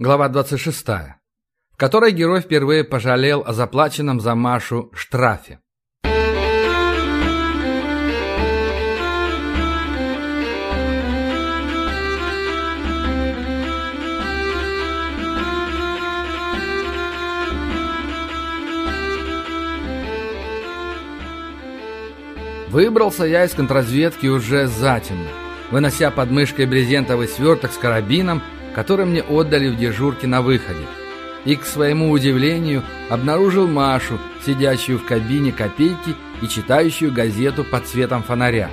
Глава 26. В которой герой впервые пожалел о заплаченном за Машу штрафе. Выбрался я из контрразведки уже затемно, вынося под мышкой брезентовый сверток с карабином, который мне отдали в дежурке на выходе. И, к своему удивлению, обнаружил Машу, сидящую в кабине копейки и читающую газету под светом фонаря.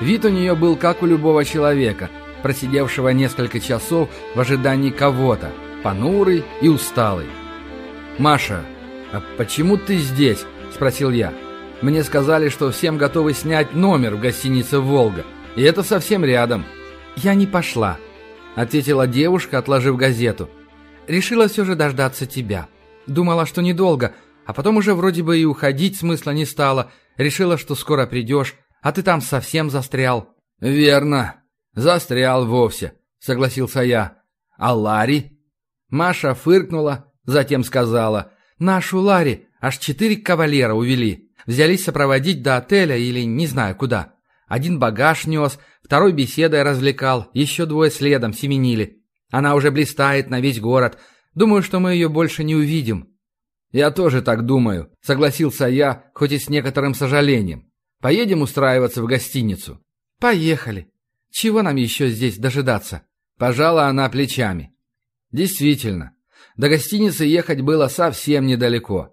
Вид у нее был как у любого человека, просидевшего несколько часов в ожидании кого-то, понурый и усталый. «Маша, а почему ты здесь?» – спросил я. Мне сказали, что всем готовы снять номер в гостинице «Волга». И это совсем рядом. Я не пошла, ответила девушка, отложив газету. Решила все же дождаться тебя. Думала, что недолго, а потом уже вроде бы и уходить смысла не стало. Решила, что скоро придешь, а ты там совсем застрял. Верно, застрял вовсе, согласился я. А Ларри? Маша фыркнула, затем сказала. Нашу Ларри аж четыре кавалера увели. Взялись сопроводить до отеля или не знаю куда. Один багаж нес, второй беседой развлекал, еще двое следом семенили. Она уже блистает на весь город. Думаю, что мы ее больше не увидим». «Я тоже так думаю», — согласился я, хоть и с некоторым сожалением. «Поедем устраиваться в гостиницу?» «Поехали. Чего нам еще здесь дожидаться?» Пожала она плечами. «Действительно, до гостиницы ехать было совсем недалеко.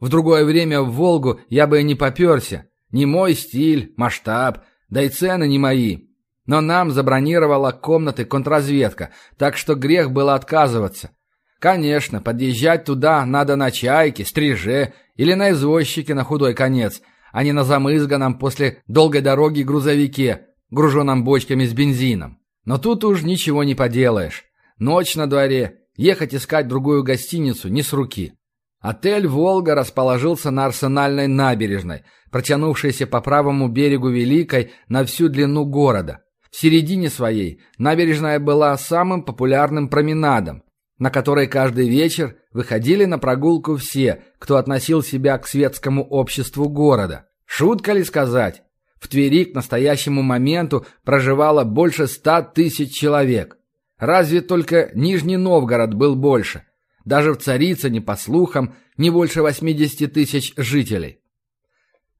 В другое время в «Волгу» я бы и не поперся. Не мой стиль, масштаб, да и цены не мои. Но нам забронировала комнаты контрразведка, так что грех было отказываться. Конечно, подъезжать туда надо на «Чайке», «Стриже» или на «Извозчике» на худой конец, а не на замызганном после долгой дороги грузовике, груженном бочками с бензином. Но тут уж ничего не поделаешь. Ночь на дворе, ехать искать другую гостиницу не с руки. Отель «Волга» расположился на Арсенальной набережной, протянувшейся по правому берегу Великой на всю длину города. В середине своей набережная была самым популярным променадом, на который каждый вечер выходили на прогулку все, кто относил себя к светскому обществу города. Шутка ли сказать? В Твери к настоящему моменту проживало больше ста тысяч человек. Разве только Нижний Новгород был больше. Даже в Царицыне, по слухам, не больше 80 тысяч жителей.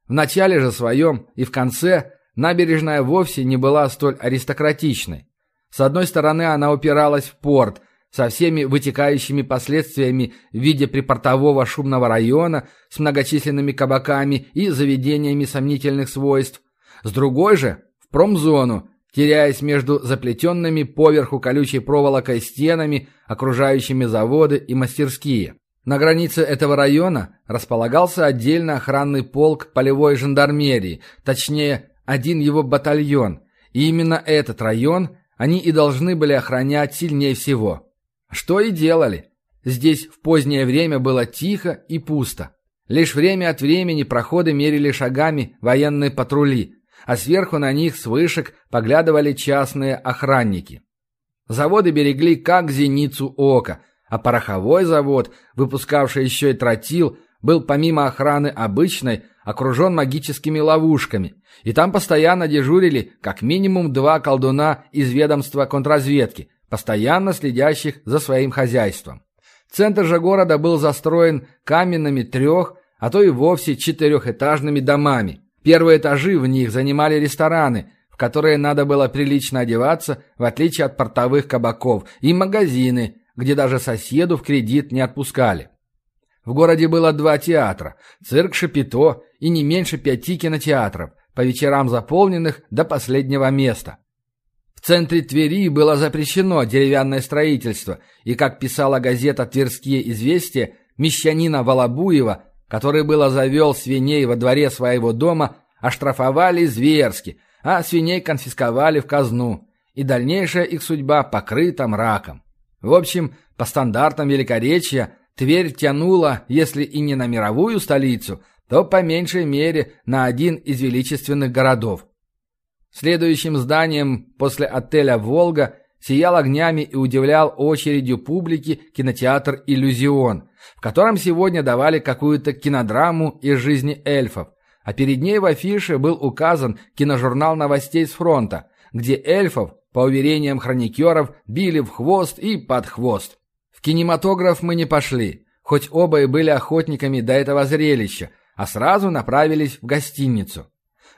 В начале же своем и в конце набережная вовсе не была столь аристократичной. С одной стороны, она упиралась в порт, со всеми вытекающими последствиями в виде припортового шумного района с многочисленными кабаками и заведениями сомнительных свойств. С другой же, в промзону, теряясь между заплетенными поверху колючей проволокой стенами, окружающими заводы и мастерские. На границе этого района располагался отдельно охранный полк полевой жандармерии, точнее, один его батальон, и именно этот район они и должны были охранять сильнее всего. Что и делали. Здесь в позднее время было тихо и пусто. Лишь время от времени проходы мерили шагами военные патрули – а сверху на них с вышек поглядывали частные охранники. Заводы берегли как зеницу ока, а пороховой завод, выпускавший еще и тротил, был помимо охраны обычной окружен магическими ловушками, и там постоянно дежурили как минимум два колдуна из ведомства контрразведки, постоянно следящих за своим хозяйством. Центр же города был застроен каменными трех, а то и вовсе четырехэтажными домами, Первые этажи в них занимали рестораны, в которые надо было прилично одеваться, в отличие от портовых кабаков, и магазины, где даже соседу в кредит не отпускали. В городе было два театра – цирк Шапито и не меньше пяти кинотеатров, по вечерам заполненных до последнего места. В центре Твери было запрещено деревянное строительство, и, как писала газета «Тверские известия», мещанина Волобуева – который было завел свиней во дворе своего дома, оштрафовали зверски, а свиней конфисковали в казну, и дальнейшая их судьба покрыта мраком. В общем, по стандартам Великоречья Тверь тянула, если и не на мировую столицу, то по меньшей мере на один из величественных городов. Следующим зданием после отеля «Волга» сиял огнями и удивлял очередью публики кинотеатр «Иллюзион», в котором сегодня давали какую-то кинодраму из жизни эльфов, а перед ней в афише был указан киножурнал новостей с фронта, где эльфов, по уверениям хроникеров, били в хвост и под хвост. В кинематограф мы не пошли, хоть оба и были охотниками до этого зрелища, а сразу направились в гостиницу.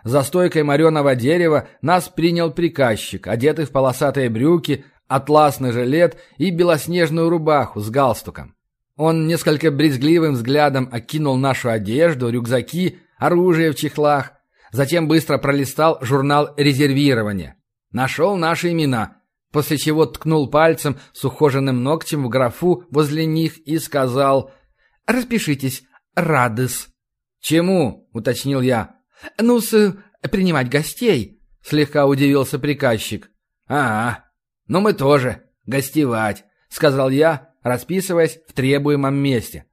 За стойкой мореного дерева нас принял приказчик, одетый в полосатые брюки, атласный жилет и белоснежную рубаху с галстуком. Он несколько брезгливым взглядом окинул нашу одежду, рюкзаки, оружие в чехлах, затем быстро пролистал журнал резервирования. Нашел наши имена, после чего ткнул пальцем с ухоженным ногтем в графу возле них и сказал «Распишитесь, Радыс». «Чему?» — уточнил я. «Ну-с, принимать гостей», — слегка удивился приказчик. «А, ну мы тоже, гостевать», — сказал я, расписываясь в требуемом месте.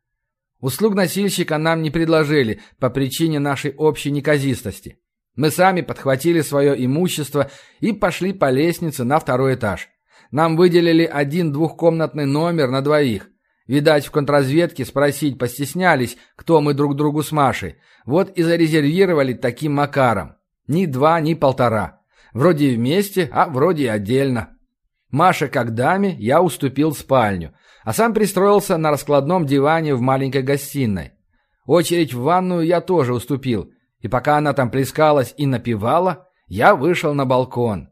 Услуг носильщика нам не предложили по причине нашей общей неказистости. Мы сами подхватили свое имущество и пошли по лестнице на второй этаж. Нам выделили один двухкомнатный номер на двоих. Видать, в контрразведке спросить постеснялись, кто мы друг другу с Машей. Вот и зарезервировали таким макаром. Ни два, ни полтора. Вроде вместе, а вроде отдельно. Маше как даме я уступил спальню, а сам пристроился на раскладном диване в маленькой гостиной. Очередь в ванную я тоже уступил, и пока она там плескалась и напевала, я вышел на балкон.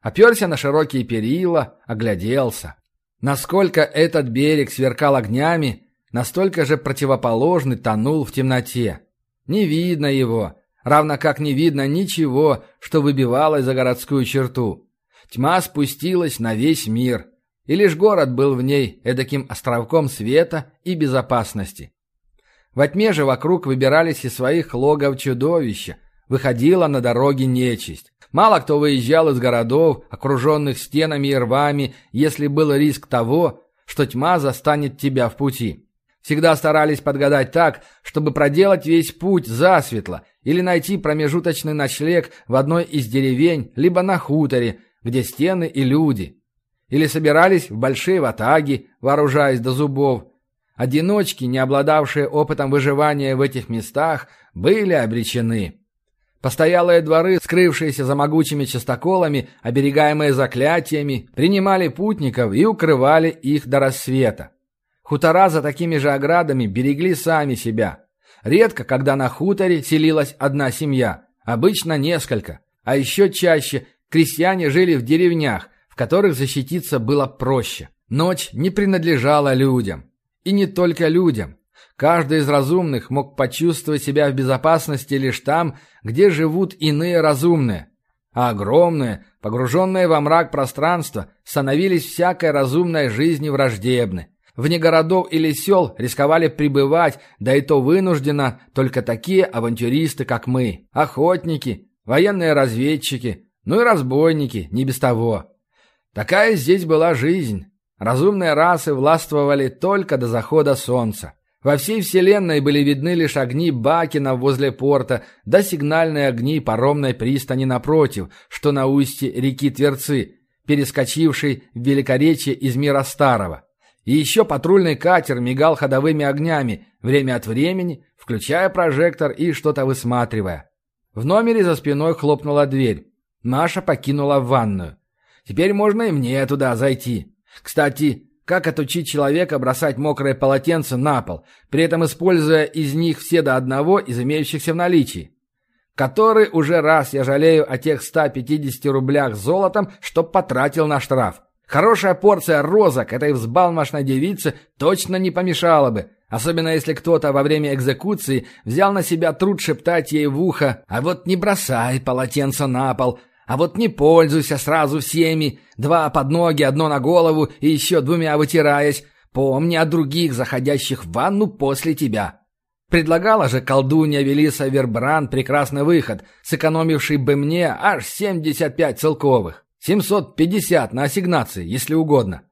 Оперся на широкие перила, огляделся. Насколько этот берег сверкал огнями, настолько же противоположный тонул в темноте. Не видно его, равно как не видно ничего, что выбивалось за городскую черту. Тьма спустилась на весь мир, и лишь город был в ней эдаким островком света и безопасности. Во тьме же вокруг выбирались из своих логов чудовища, выходила на дороги нечисть. Мало кто выезжал из городов, окруженных стенами и рвами, если был риск того, что тьма застанет тебя в пути. Всегда старались подгадать так, чтобы проделать весь путь засветло или найти промежуточный ночлег в одной из деревень, либо на хуторе, где стены и люди. Или собирались в большие ватаги, вооружаясь до зубов. Одиночки, не обладавшие опытом выживания в этих местах, были обречены. Постоялые дворы, скрывшиеся за могучими частоколами, оберегаемые заклятиями, принимали путников и укрывали их до рассвета. Хутора за такими же оградами берегли сами себя. Редко, когда на хуторе селилась одна семья, обычно несколько. А еще чаще крестьяне жили в деревнях, в которых защититься было проще. Ночь не принадлежала людям. И не только людям. Каждый из разумных мог почувствовать себя в безопасности лишь там, где живут иные разумные. А огромные, погруженные во мрак пространства, становились всякой разумной жизни враждебны. Вне городов или сел рисковали пребывать, да и то вынужденно, только такие авантюристы, как мы. Охотники, военные разведчики, ну и разбойники, не без того. Такая здесь была жизнь. Разумные расы властвовали только до захода солнца. Во всей вселенной были видны лишь огни Бакина возле порта, да сигнальные огни паромной пристани напротив, что на устье реки Тверцы, перескочившей в великоречие из мира старого. И еще патрульный катер мигал ходовыми огнями, время от времени, включая прожектор и что-то высматривая. В номере за спиной хлопнула дверь. Маша покинула ванную. Теперь можно и мне туда зайти. Кстати, как отучить человека бросать мокрое полотенце на пол, при этом используя из них все до одного из имеющихся в наличии? Который уже раз я жалею о тех 150 рублях золотом, что потратил на штраф. Хорошая порция розок этой взбалмошной девице точно не помешала бы, особенно если кто-то во время экзекуции взял на себя труд шептать ей в ухо «А вот не бросай полотенце на пол, а вот не пользуйся сразу всеми. Два под ноги, одно на голову и еще двумя вытираясь. Помни о других, заходящих в ванну после тебя. Предлагала же колдунья Велиса Вербран прекрасный выход, сэкономивший бы мне аж 75 целковых. 750 на ассигнации, если угодно.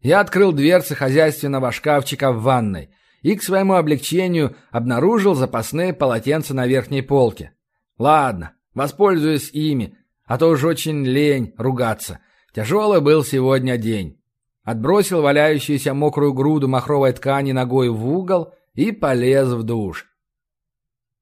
Я открыл дверцы хозяйственного шкафчика в ванной и к своему облегчению обнаружил запасные полотенца на верхней полке. Ладно, воспользуюсь ими, а то уж очень лень ругаться. Тяжелый был сегодня день. Отбросил валяющуюся мокрую груду махровой ткани ногой в угол и полез в душ.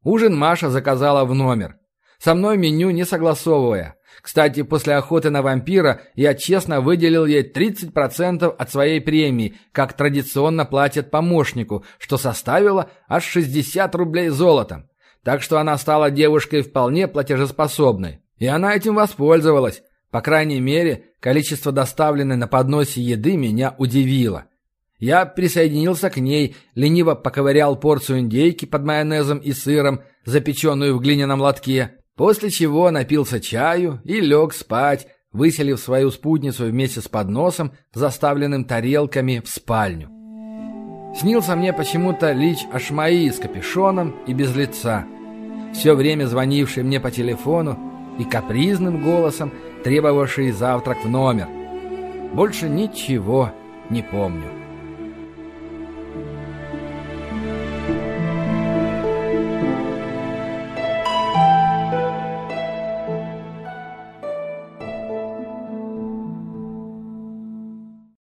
Ужин Маша заказала в номер. Со мной меню не согласовывая. Кстати, после охоты на вампира я честно выделил ей 30% от своей премии, как традиционно платят помощнику, что составило аж 60 рублей золотом. Так что она стала девушкой вполне платежеспособной. И она этим воспользовалась. По крайней мере, количество доставленной на подносе еды меня удивило. Я присоединился к ней, лениво поковырял порцию индейки под майонезом и сыром, запеченную в глиняном лотке, после чего напился чаю и лег спать, выселив свою спутницу вместе с подносом, заставленным тарелками, в спальню. Снился мне почему-то лич Ашмаи с капюшоном и без лица, все время звонивший мне по телефону и капризным голосом требовавший завтрак в номер. Больше ничего не помню.